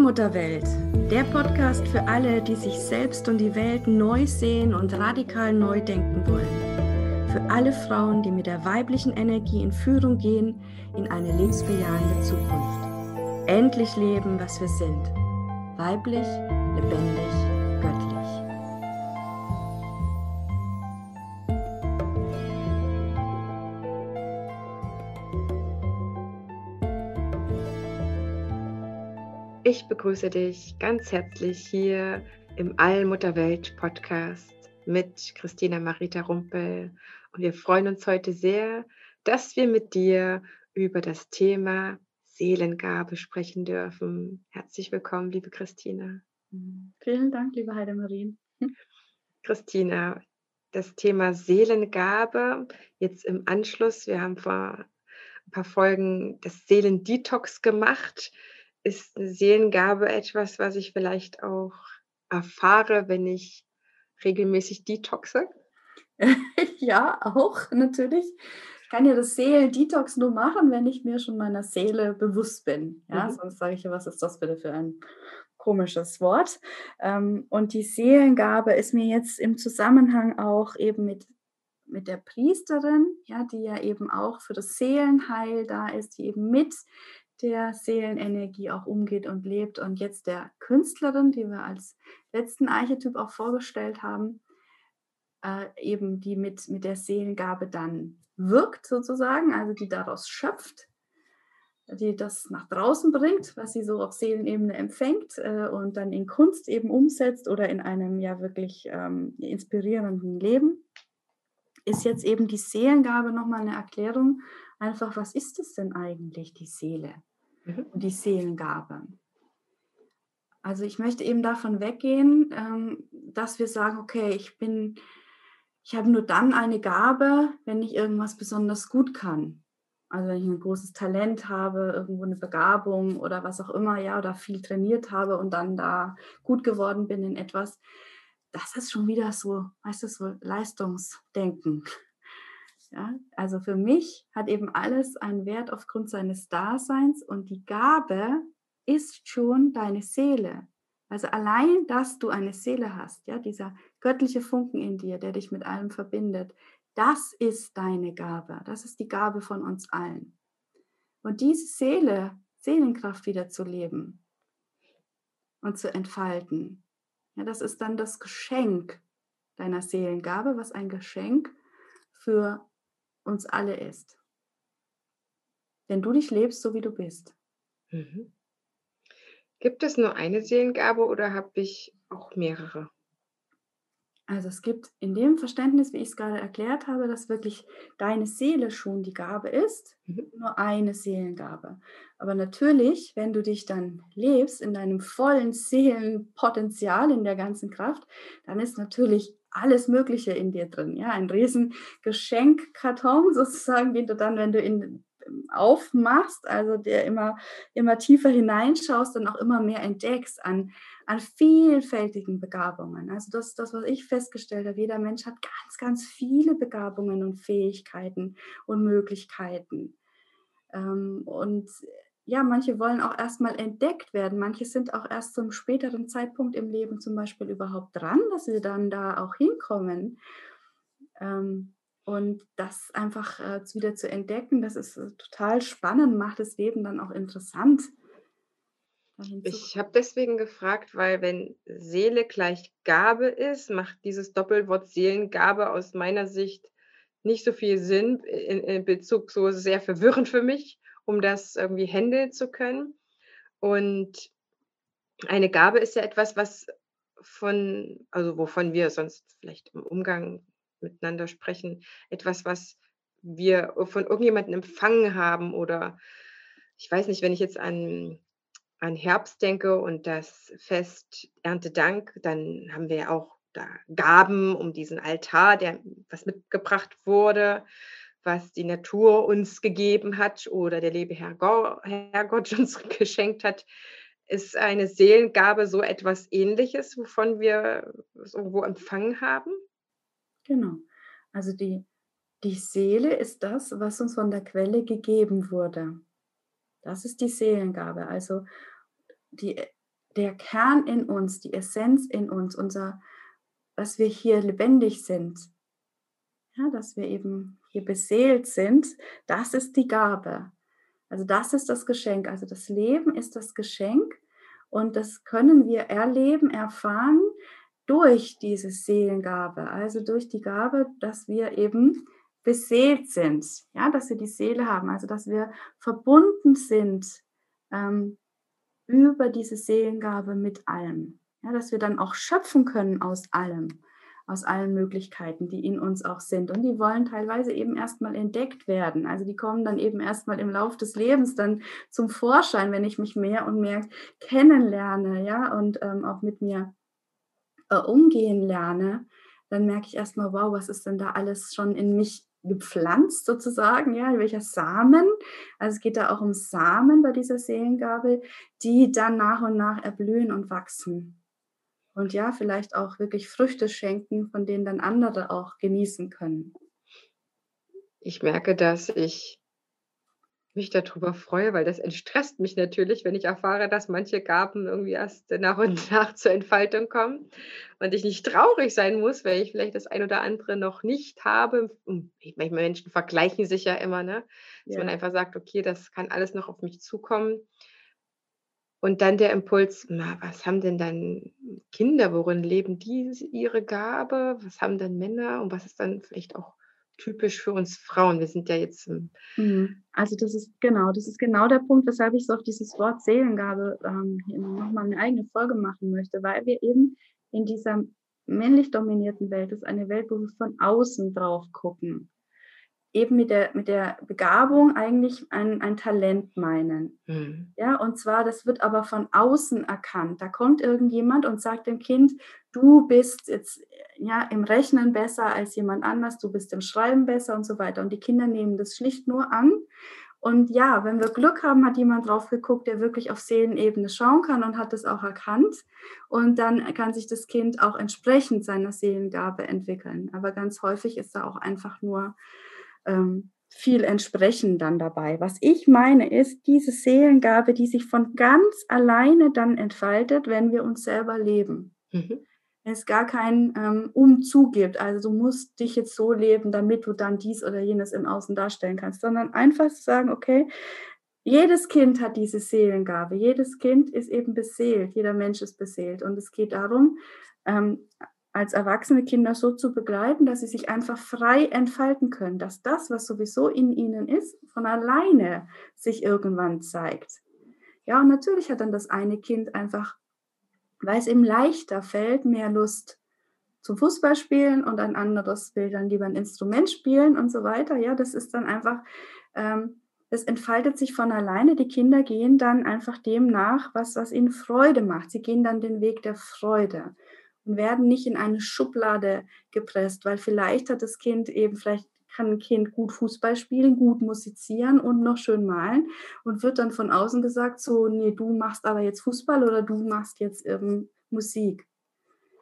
Allmutterwelt, der Podcast für alle, die sich selbst und die Welt neu sehen und radikal neu denken wollen. Für alle Frauen, die mit der weiblichen Energie in Führung gehen in eine lebensbejahende Zukunft. Endlich leben, was wir sind. Weiblich, lebendig, begrüße dich ganz herzlich hier im Allmutterwelt Podcast mit Christina Marita Rumpel. Und wir freuen uns heute sehr, dass wir mit dir über das Thema Seelengabe sprechen dürfen. Herzlich willkommen, liebe Christina. Vielen Dank, liebe Heidemarien. Christina, das Thema Seelengabe, jetzt im Anschluss, wir haben vor ein paar Folgen das Seelendetox gemacht ist eine Seelengabe etwas, was ich vielleicht auch erfahre, wenn ich regelmäßig detoxe? ja, auch natürlich. Ich kann ja das Seelen-Detox nur machen, wenn ich mir schon meiner Seele bewusst bin. Ja, mhm. sonst sage ich ja, was ist das bitte für ein komisches Wort? Ähm, und die Seelengabe ist mir jetzt im Zusammenhang auch eben mit mit der Priesterin, ja, die ja eben auch für das Seelenheil da ist, die eben mit der Seelenenergie auch umgeht und lebt. Und jetzt der Künstlerin, die wir als letzten Archetyp auch vorgestellt haben, äh, eben die mit, mit der Seelengabe dann wirkt sozusagen, also die daraus schöpft, die das nach draußen bringt, was sie so auf Seelenebene empfängt äh, und dann in Kunst eben umsetzt oder in einem ja wirklich ähm, inspirierenden Leben, ist jetzt eben die Seelengabe nochmal eine Erklärung, einfach, was ist es denn eigentlich, die Seele? Mhm. und die Seelengabe. Also ich möchte eben davon weggehen, ähm, dass wir sagen, okay, ich bin, ich habe nur dann eine Gabe, wenn ich irgendwas besonders gut kann. Also wenn ich ein großes Talent habe, irgendwo eine Begabung oder was auch immer, ja, oder viel trainiert habe und dann da gut geworden bin in etwas, das ist schon wieder so, weißt du, so Leistungsdenken. Ja, also für mich hat eben alles einen Wert aufgrund seines Daseins und die Gabe ist schon deine Seele. Also allein, dass du eine Seele hast, ja, dieser göttliche Funken in dir, der dich mit allem verbindet, das ist deine Gabe. Das ist die Gabe von uns allen. Und diese Seele, Seelenkraft wieder zu leben und zu entfalten, ja, das ist dann das Geschenk deiner Seelengabe, was ein Geschenk für uns alle ist. Denn du dich lebst, so wie du bist. Mhm. Gibt es nur eine Seelengabe oder habe ich auch mehrere? Also es gibt in dem Verständnis, wie ich es gerade erklärt habe, dass wirklich deine Seele schon die Gabe ist, mhm. nur eine Seelengabe. Aber natürlich, wenn du dich dann lebst in deinem vollen Seelenpotenzial, in der ganzen Kraft, dann ist natürlich alles Mögliche in dir drin. Ja, ein riesen Geschenkkarton sozusagen, den du dann, wenn du ihn ähm, aufmachst, also der immer, immer tiefer hineinschaust und auch immer mehr entdeckst an, an vielfältigen Begabungen. Also das ist das, was ich festgestellt habe. Jeder Mensch hat ganz, ganz viele Begabungen und Fähigkeiten und Möglichkeiten. Ähm, und ja, manche wollen auch erstmal entdeckt werden. Manche sind auch erst zum späteren Zeitpunkt im Leben zum Beispiel überhaupt dran, dass sie dann da auch hinkommen. Ähm, und das einfach äh, wieder zu entdecken, das ist äh, total spannend, macht das Leben dann auch interessant. Ich habe deswegen gefragt, weil wenn Seele gleich Gabe ist, macht dieses Doppelwort Seelengabe aus meiner Sicht nicht so viel Sinn in, in Bezug, so sehr verwirrend für mich um das irgendwie handeln zu können. Und eine Gabe ist ja etwas, was von, also wovon wir sonst vielleicht im Umgang miteinander sprechen, etwas, was wir von irgendjemandem empfangen haben oder ich weiß nicht, wenn ich jetzt an, an Herbst denke und das Fest Erntedank, dann haben wir ja auch da Gaben um diesen Altar, der was mitgebracht wurde was die Natur uns gegeben hat oder der liebe Herrgott uns geschenkt hat, ist eine Seelengabe so etwas Ähnliches, wovon wir irgendwo empfangen haben? Genau. Also die, die Seele ist das, was uns von der Quelle gegeben wurde. Das ist die Seelengabe. Also die, der Kern in uns, die Essenz in uns, unser, dass wir hier lebendig sind, ja, dass wir eben hier beseelt sind, das ist die Gabe. Also das ist das Geschenk. Also das Leben ist das Geschenk und das können wir erleben, erfahren durch diese Seelengabe. Also durch die Gabe, dass wir eben beseelt sind, ja, dass wir die Seele haben, also dass wir verbunden sind ähm, über diese Seelengabe mit allem, ja, dass wir dann auch schöpfen können aus allem aus allen Möglichkeiten, die in uns auch sind. Und die wollen teilweise eben erstmal entdeckt werden. Also die kommen dann eben erstmal im Lauf des Lebens dann zum Vorschein, wenn ich mich mehr und mehr kennenlerne, ja, und ähm, auch mit mir äh, umgehen lerne, dann merke ich erstmal, wow, was ist denn da alles schon in mich gepflanzt sozusagen, ja, welcher Samen. Also es geht da auch um Samen bei dieser Seelengabe, die dann nach und nach erblühen und wachsen und ja, vielleicht auch wirklich Früchte schenken, von denen dann andere auch genießen können. Ich merke, dass ich mich darüber freue, weil das entstresst mich natürlich, wenn ich erfahre, dass manche Gaben irgendwie erst nach und nach zur Entfaltung kommen und ich nicht traurig sein muss, weil ich vielleicht das ein oder andere noch nicht habe. Manchmal Menschen vergleichen sich ja immer, ne? dass ja. man einfach sagt, okay, das kann alles noch auf mich zukommen. Und dann der Impuls, na, was haben denn dann Kinder, worin leben die ihre Gabe? Was haben denn Männer und was ist dann vielleicht auch typisch für uns Frauen? Wir sind ja jetzt mhm. Also das ist genau, das ist genau der Punkt, weshalb ich so auf dieses Wort Seelengabe ähm, nochmal eine eigene Folge machen möchte, weil wir eben in dieser männlich dominierten Welt, ist eine Welt, wo wir von außen drauf gucken eben mit der, mit der Begabung eigentlich ein, ein Talent meinen. Mhm. Ja, und zwar, das wird aber von außen erkannt. Da kommt irgendjemand und sagt dem Kind, du bist jetzt ja im Rechnen besser als jemand anders, du bist im Schreiben besser und so weiter. Und die Kinder nehmen das schlicht nur an. Und ja, wenn wir Glück haben, hat jemand drauf geguckt, der wirklich auf Seelenebene schauen kann und hat das auch erkannt. Und dann kann sich das Kind auch entsprechend seiner Seelengabe entwickeln. Aber ganz häufig ist da auch einfach nur ähm, viel entsprechen dann dabei. Was ich meine, ist diese Seelengabe, die sich von ganz alleine dann entfaltet, wenn wir uns selber leben. Mhm. Es gar keinen ähm, Umzug gibt, also du musst dich jetzt so leben, damit du dann dies oder jenes im Außen darstellen kannst, sondern einfach zu sagen, okay, jedes Kind hat diese Seelengabe, jedes Kind ist eben beseelt, jeder Mensch ist beseelt und es geht darum, ähm, als erwachsene Kinder so zu begleiten, dass sie sich einfach frei entfalten können, dass das, was sowieso in ihnen ist, von alleine sich irgendwann zeigt. Ja, und natürlich hat dann das eine Kind einfach, weil es ihm leichter fällt, mehr Lust zum Fußballspielen und ein anderes will dann lieber ein Instrument spielen und so weiter. Ja, das ist dann einfach, ähm, es entfaltet sich von alleine. Die Kinder gehen dann einfach dem nach, was, was ihnen Freude macht. Sie gehen dann den Weg der Freude und werden nicht in eine Schublade gepresst, weil vielleicht hat das Kind eben, vielleicht kann ein Kind gut Fußball spielen, gut musizieren und noch schön malen und wird dann von außen gesagt, so, nee, du machst aber jetzt Fußball oder du machst jetzt ähm, Musik.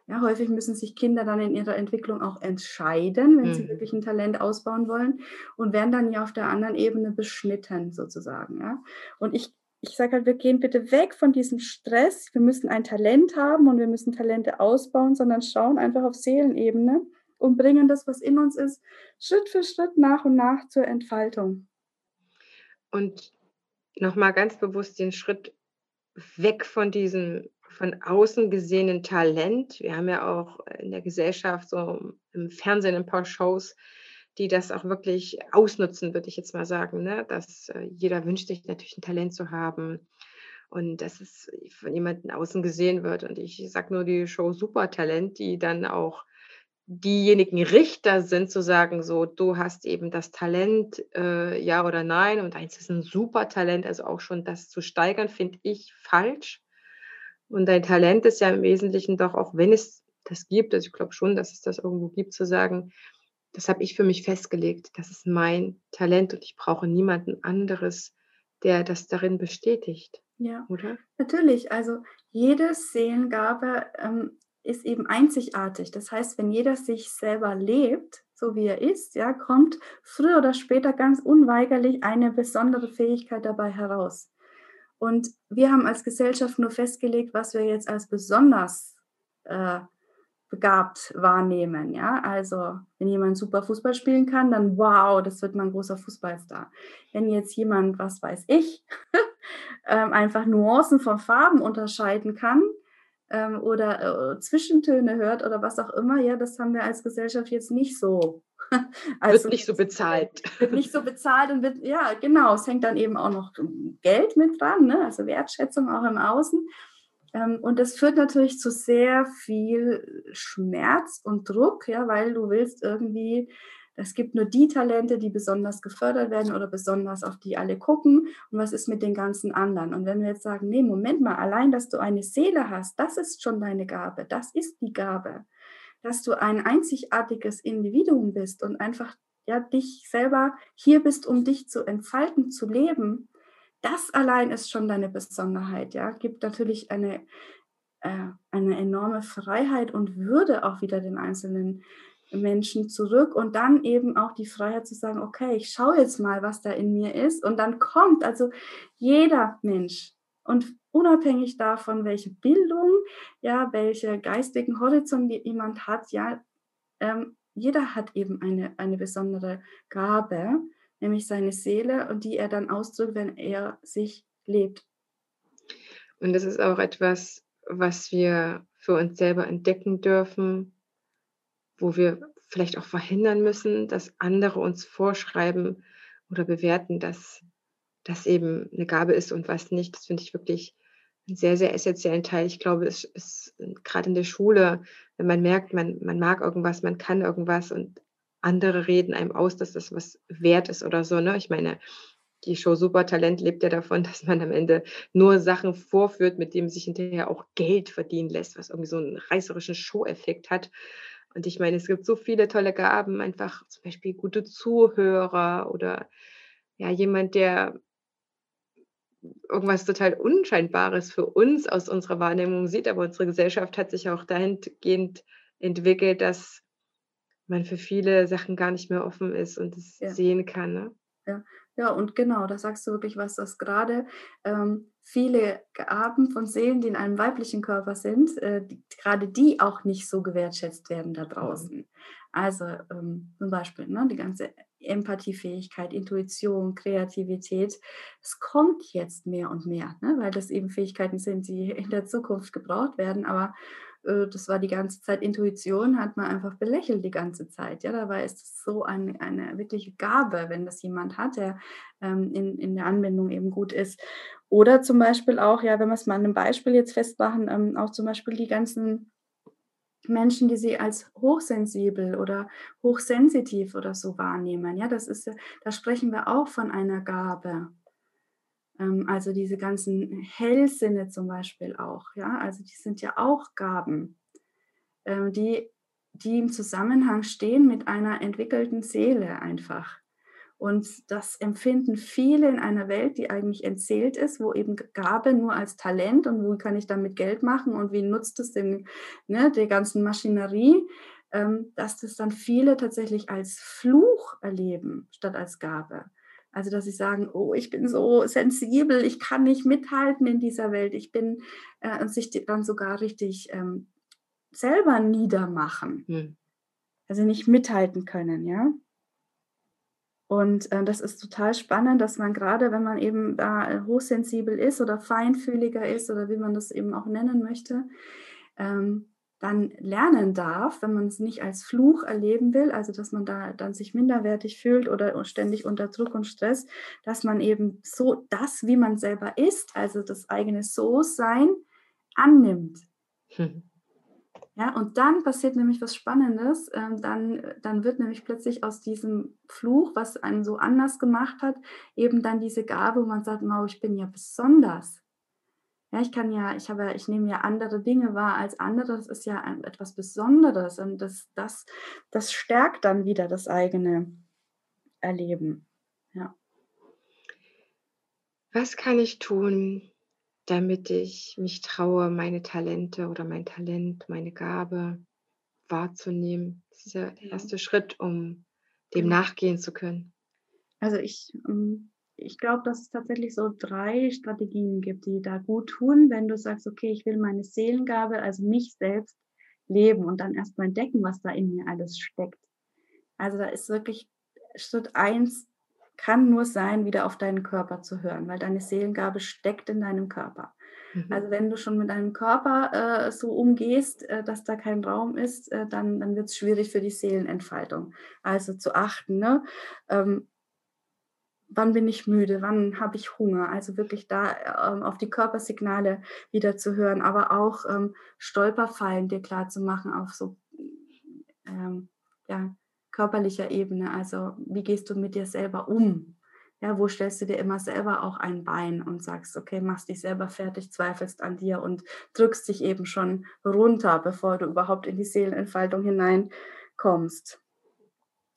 Ja, häufig müssen sich Kinder dann in ihrer Entwicklung auch entscheiden, wenn mhm. sie wirklich ein Talent ausbauen wollen und werden dann ja auf der anderen Ebene beschnitten sozusagen. Ja. Und ich ich sage halt, wir gehen bitte weg von diesem Stress. Wir müssen ein Talent haben und wir müssen Talente ausbauen, sondern schauen einfach auf Seelenebene und bringen das, was in uns ist, Schritt für Schritt nach und nach zur Entfaltung. Und nochmal ganz bewusst den Schritt weg von diesem von außen gesehenen Talent. Wir haben ja auch in der Gesellschaft so im Fernsehen ein paar Shows, die das auch wirklich ausnutzen, würde ich jetzt mal sagen. Ne? Dass äh, jeder wünscht sich natürlich ein Talent zu haben und dass es von jemandem außen gesehen wird. Und ich sage nur die Show Supertalent, die dann auch diejenigen Richter sind, zu sagen, so, du hast eben das Talent, äh, ja oder nein, und eins ist ein Supertalent, also auch schon das zu steigern, finde ich falsch. Und dein Talent ist ja im Wesentlichen doch, auch wenn es das gibt, also ich glaube schon, dass es das irgendwo gibt, zu sagen, das habe ich für mich festgelegt. Das ist mein Talent und ich brauche niemanden anderes, der das darin bestätigt. Ja, oder? Natürlich. Also jede Seelengabe ähm, ist eben einzigartig. Das heißt, wenn jeder sich selber lebt, so wie er ist, ja, kommt früher oder später ganz unweigerlich eine besondere Fähigkeit dabei heraus. Und wir haben als Gesellschaft nur festgelegt, was wir jetzt als besonders äh, begabt wahrnehmen. Ja, also wenn jemand super Fußball spielen kann, dann wow, das wird mal ein großer Fußballstar. Wenn jetzt jemand, was weiß ich, ähm, einfach Nuancen von Farben unterscheiden kann ähm, oder äh, Zwischentöne hört oder was auch immer, ja, das haben wir als Gesellschaft jetzt nicht so. also, wird nicht so bezahlt. Wird nicht so bezahlt und wird, ja, genau, es hängt dann eben auch noch Geld mit dran, ne? also Wertschätzung auch im Außen. Ähm, und das führt natürlich zu sehr viel Schmerz und Druck, ja, weil du willst irgendwie, es gibt nur die Talente, die besonders gefördert werden oder besonders auf die alle gucken. Und was ist mit den ganzen anderen? Und wenn wir jetzt sagen, nee, Moment mal, allein, dass du eine Seele hast, das ist schon deine Gabe, das ist die Gabe. Dass du ein einzigartiges Individuum bist und einfach ja, dich selber hier bist, um dich zu entfalten, zu leben das allein ist schon deine Besonderheit, ja, gibt natürlich eine, äh, eine enorme Freiheit und Würde auch wieder den einzelnen Menschen zurück und dann eben auch die Freiheit zu sagen, okay, ich schaue jetzt mal, was da in mir ist und dann kommt also jeder Mensch und unabhängig davon, welche Bildung, ja, welche geistigen Horizont jemand hat, ja, ähm, jeder hat eben eine, eine besondere Gabe nämlich seine Seele und die er dann ausdrückt, wenn er sich lebt. Und das ist auch etwas, was wir für uns selber entdecken dürfen, wo wir vielleicht auch verhindern müssen, dass andere uns vorschreiben oder bewerten, dass das eben eine Gabe ist und was nicht. Das finde ich wirklich einen sehr, sehr essentiellen Teil. Ich glaube, es ist gerade in der Schule, wenn man merkt, man, man mag irgendwas, man kann irgendwas und andere reden einem aus, dass das was wert ist oder so. Ne? Ich meine, die Show Supertalent lebt ja davon, dass man am Ende nur Sachen vorführt, mit denen sich hinterher auch Geld verdienen lässt, was irgendwie so einen reißerischen Show-Effekt hat. Und ich meine, es gibt so viele tolle Gaben, einfach zum Beispiel gute Zuhörer oder ja, jemand, der irgendwas total Unscheinbares für uns aus unserer Wahrnehmung sieht, aber unsere Gesellschaft hat sich auch dahingehend entwickelt, dass man für viele Sachen gar nicht mehr offen ist und es ja. sehen kann. Ne? Ja. ja, und genau, da sagst du wirklich was, dass gerade ähm, viele Gaben von Seelen, die in einem weiblichen Körper sind, äh, die, gerade die auch nicht so gewertschätzt werden da draußen. Mhm. Also ähm, zum Beispiel ne, die ganze Empathiefähigkeit, Intuition, Kreativität, es kommt jetzt mehr und mehr, ne, weil das eben Fähigkeiten sind, die in der Zukunft gebraucht werden. Aber das war die ganze Zeit Intuition, hat man einfach belächelt die ganze Zeit. Ja, dabei ist es so eine, eine wirkliche Gabe, wenn das jemand hat, der ähm, in, in der Anwendung eben gut ist. Oder zum Beispiel auch, ja, wenn wir es mal an einem Beispiel jetzt festmachen, ähm, auch zum Beispiel die ganzen Menschen, die sie als hochsensibel oder hochsensitiv oder so wahrnehmen. Ja, das ist, da sprechen wir auch von einer Gabe. Ähm, also diese ganzen Hellsinne zum Beispiel auch, ja, also die sind ja auch Gaben, ähm, die, die im Zusammenhang stehen mit einer entwickelten Seele einfach. Und das empfinden viele in einer Welt, die eigentlich entzählt ist, wo eben Gabe nur als Talent und wo kann ich damit Geld machen und wie nutzt es dem, ne, der ganzen Maschinerie, ähm, dass das dann viele tatsächlich als Fluch erleben statt als Gabe. Also, dass sie sagen, oh, ich bin so sensibel, ich kann nicht mithalten in dieser Welt. Ich bin äh, und sich dann sogar richtig ähm, selber niedermachen. Hm. Also nicht mithalten können, ja. Und äh, das ist total spannend, dass man gerade, wenn man eben da hochsensibel ist oder feinfühliger ist oder wie man das eben auch nennen möchte, ähm, dann lernen darf, wenn man es nicht als Fluch erleben will, also dass man da dann sich minderwertig fühlt oder ständig unter Druck und Stress, dass man eben so das, wie man selber ist, also das eigene So-Sein, annimmt. Hm. Ja, und dann passiert nämlich was Spannendes. Ähm, dann, dann wird nämlich plötzlich aus diesem Fluch, was einen so anders gemacht hat, eben dann diese Gabe, wo man sagt, wow, ich bin ja besonders. Ja, ich kann ja, ich habe, ich nehme ja andere Dinge wahr als andere. Das ist ja etwas Besonderes und das, das, das stärkt dann wieder das eigene Erleben. Ja. Was kann ich tun, damit ich mich traue, meine Talente oder mein Talent, meine Gabe wahrzunehmen? Das ist ja der erste Schritt, um dem ja. nachgehen zu können. Also ich ähm, ich glaube, dass es tatsächlich so drei Strategien gibt, die da gut tun, wenn du sagst, okay, ich will meine Seelengabe, also mich selbst leben und dann erstmal entdecken, was da in mir alles steckt. Also da ist wirklich Schritt eins kann nur sein, wieder auf deinen Körper zu hören, weil deine Seelengabe steckt in deinem Körper. Mhm. Also wenn du schon mit deinem Körper äh, so umgehst, äh, dass da kein Raum ist, äh, dann, dann wird es schwierig für die Seelenentfaltung. Also zu achten, ne? Ähm, wann bin ich müde, wann habe ich Hunger. Also wirklich da ähm, auf die Körpersignale wieder zu hören, aber auch ähm, Stolperfallen dir klar zu machen auf so ähm, ja, körperlicher Ebene. Also wie gehst du mit dir selber um? Ja, wo stellst du dir immer selber auch ein Bein und sagst, okay, machst dich selber fertig, zweifelst an dir und drückst dich eben schon runter, bevor du überhaupt in die Seelenentfaltung hineinkommst.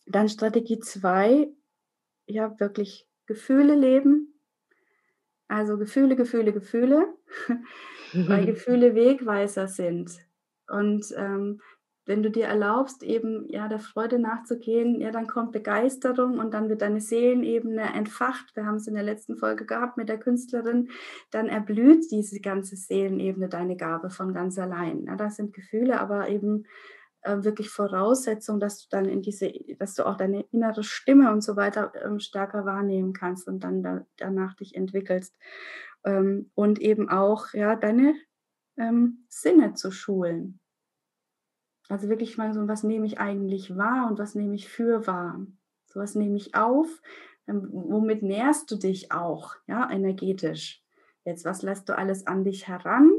Dann Strategie 2, ja, wirklich Gefühle leben. Also Gefühle, Gefühle, Gefühle, weil Gefühle Wegweiser sind. Und ähm, wenn du dir erlaubst, eben ja der Freude nachzugehen, ja, dann kommt Begeisterung und dann wird deine Seelenebene entfacht. Wir haben es in der letzten Folge gehabt mit der Künstlerin. Dann erblüht diese ganze Seelenebene deine Gabe von ganz allein. Ja, das sind Gefühle, aber eben äh, wirklich Voraussetzung, dass du dann in diese, dass du auch deine innere Stimme und so weiter ähm, stärker wahrnehmen kannst und dann da, danach dich entwickelst. Ähm, und eben auch ja deine ähm, Sinne zu schulen. Also wirklich mal so, was nehme ich eigentlich wahr und was nehme ich für wahr? So was nehme ich auf, ähm, womit nährst du dich auch, ja, energetisch? Jetzt, was lässt du alles an dich heran?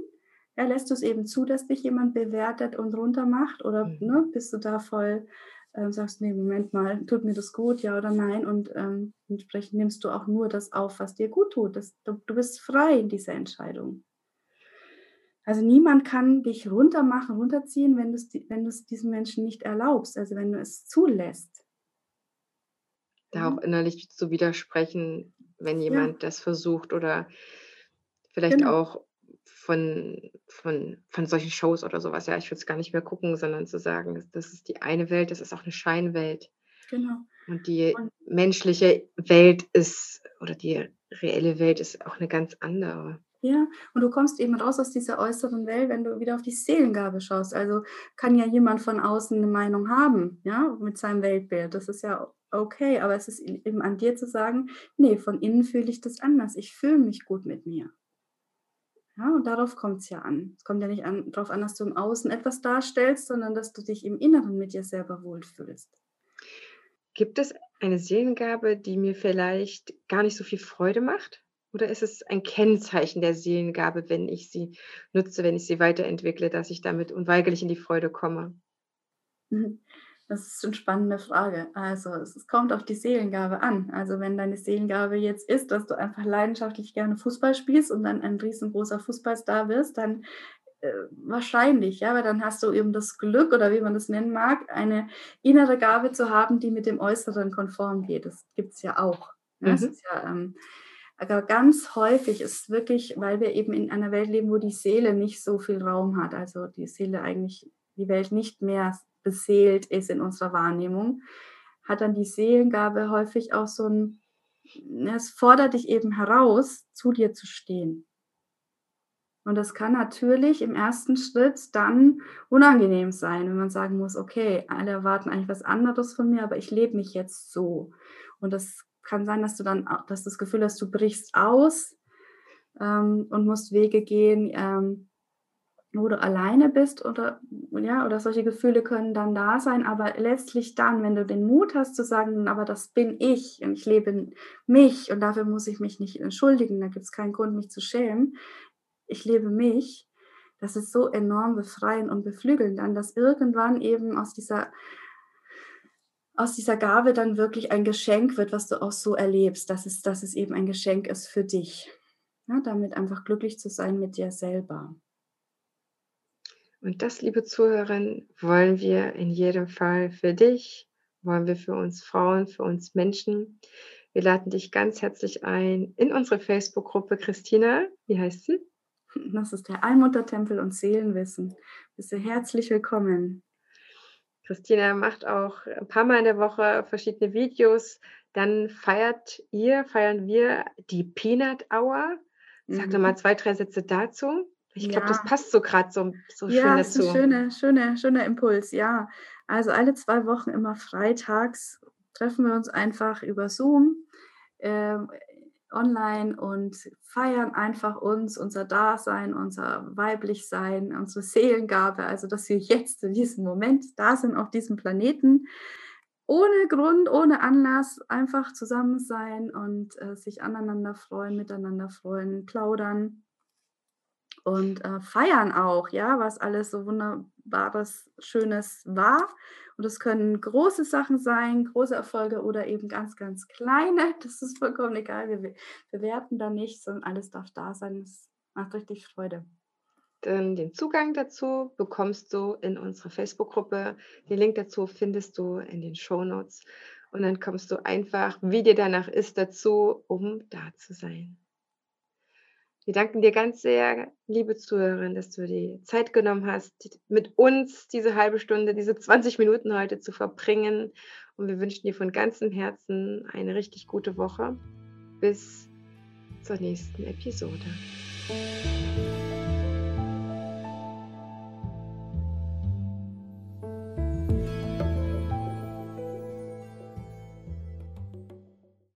Ja, lässt du es eben zu, dass dich jemand bewertet und runtermacht? Oder mhm. ne, bist du da voll, äh, sagst, nee, Moment mal, tut mir das gut, ja oder nein? Und ähm, entsprechend nimmst du auch nur das auf, was dir gut tut. Das, du, du bist frei in dieser Entscheidung. Also niemand kann dich runtermachen, runterziehen, wenn du es wenn diesen Menschen nicht erlaubst, also wenn du es zulässt. Da auch innerlich zu widersprechen, wenn jemand ja. das versucht oder vielleicht genau. auch von, von, von solchen Shows oder sowas. Ja, ich würde es gar nicht mehr gucken, sondern zu sagen, das ist die eine Welt, das ist auch eine Scheinwelt. Genau. Und die Und menschliche Welt ist, oder die reelle Welt ist auch eine ganz andere. Ja, und du kommst eben raus aus dieser äußeren Welt, wenn du wieder auf die Seelengabe schaust. Also kann ja jemand von außen eine Meinung haben, ja, mit seinem Weltbild. Das ist ja okay, aber es ist eben an dir zu sagen, nee, von innen fühle ich das anders. Ich fühle mich gut mit mir. Ja, und darauf kommt es ja an. Es kommt ja nicht an, darauf an, dass du im Außen etwas darstellst, sondern dass du dich im Inneren mit dir selber wohlfühlst. Gibt es eine Seelengabe, die mir vielleicht gar nicht so viel Freude macht? Oder ist es ein Kennzeichen der Seelengabe, wenn ich sie nutze, wenn ich sie weiterentwickle, dass ich damit unweigerlich in die Freude komme? Das ist eine spannende Frage. Also es kommt auf die Seelengabe an. Also wenn deine Seelengabe jetzt ist, dass du einfach leidenschaftlich gerne Fußball spielst und dann ein riesengroßer Fußballstar wirst, dann äh, wahrscheinlich, ja, weil dann hast du eben das Glück oder wie man das nennen mag, eine innere Gabe zu haben, die mit dem Äußeren konform geht. Das gibt es ja auch. Ja, mhm. Das ist ja ähm, aber ganz häufig ist wirklich, weil wir eben in einer Welt leben, wo die Seele nicht so viel Raum hat, also die Seele eigentlich die Welt nicht mehr beseelt ist in unserer Wahrnehmung, hat dann die Seelengabe häufig auch so ein, es fordert dich eben heraus, zu dir zu stehen. Und das kann natürlich im ersten Schritt dann unangenehm sein, wenn man sagen muss, okay, alle erwarten eigentlich was anderes von mir, aber ich lebe mich jetzt so. Und das kann sein, dass du dann dass das Gefühl hast, du brichst aus ähm, und musst Wege gehen, ähm, wo du alleine bist oder ja, oder solche Gefühle können dann da sein, aber letztlich dann, wenn du den Mut hast zu sagen, aber das bin ich und ich lebe mich und dafür muss ich mich nicht entschuldigen, da gibt es keinen Grund, mich zu schämen. Ich lebe mich. Das ist so enorm befreiend und beflügelnd dann, dass irgendwann eben aus dieser aus dieser Gabe dann wirklich ein Geschenk wird, was du auch so erlebst, dass es, dass es eben ein Geschenk ist für dich. Ja, damit einfach glücklich zu sein mit dir selber. Und das, liebe Zuhörerin, wollen wir in jedem Fall für dich, wollen wir für uns Frauen, für uns Menschen. Wir laden dich ganz herzlich ein in unsere Facebook-Gruppe. Christina, wie heißt sie? Das ist der Allmuttertempel und Seelenwissen. Bist du herzlich willkommen. Christina macht auch ein paar Mal in der Woche verschiedene Videos, dann feiert ihr, feiern wir die Peanut Hour. Sag mhm. doch mal zwei, drei Sätze dazu. Ich glaube, ja. das passt so gerade so, so ja, schön dazu. Ja, ein schöner, schöner, schöner Impuls, ja. Also alle zwei Wochen immer freitags treffen wir uns einfach über Zoom äh, online und feiern einfach uns, unser Dasein, unser Weiblichsein, unsere Seelengabe, also dass wir jetzt in diesem Moment da sind auf diesem Planeten ohne Grund, ohne Anlass einfach zusammen sein und äh, sich aneinander freuen, miteinander freuen, plaudern und äh, feiern auch, ja, was alles so wunderbares, schönes war. Und es können große Sachen sein, große Erfolge oder eben ganz, ganz kleine. Das ist vollkommen egal. Wir bewerten da nicht, sondern alles darf da sein. Es macht richtig Freude. Dann den Zugang dazu bekommst du in unserer Facebook-Gruppe. Den Link dazu findest du in den Show Notes. Und dann kommst du einfach, wie dir danach ist, dazu, um da zu sein. Wir danken dir ganz sehr, liebe Zuhörerin, dass du die Zeit genommen hast, mit uns diese halbe Stunde, diese 20 Minuten heute zu verbringen. Und wir wünschen dir von ganzem Herzen eine richtig gute Woche. Bis zur nächsten Episode.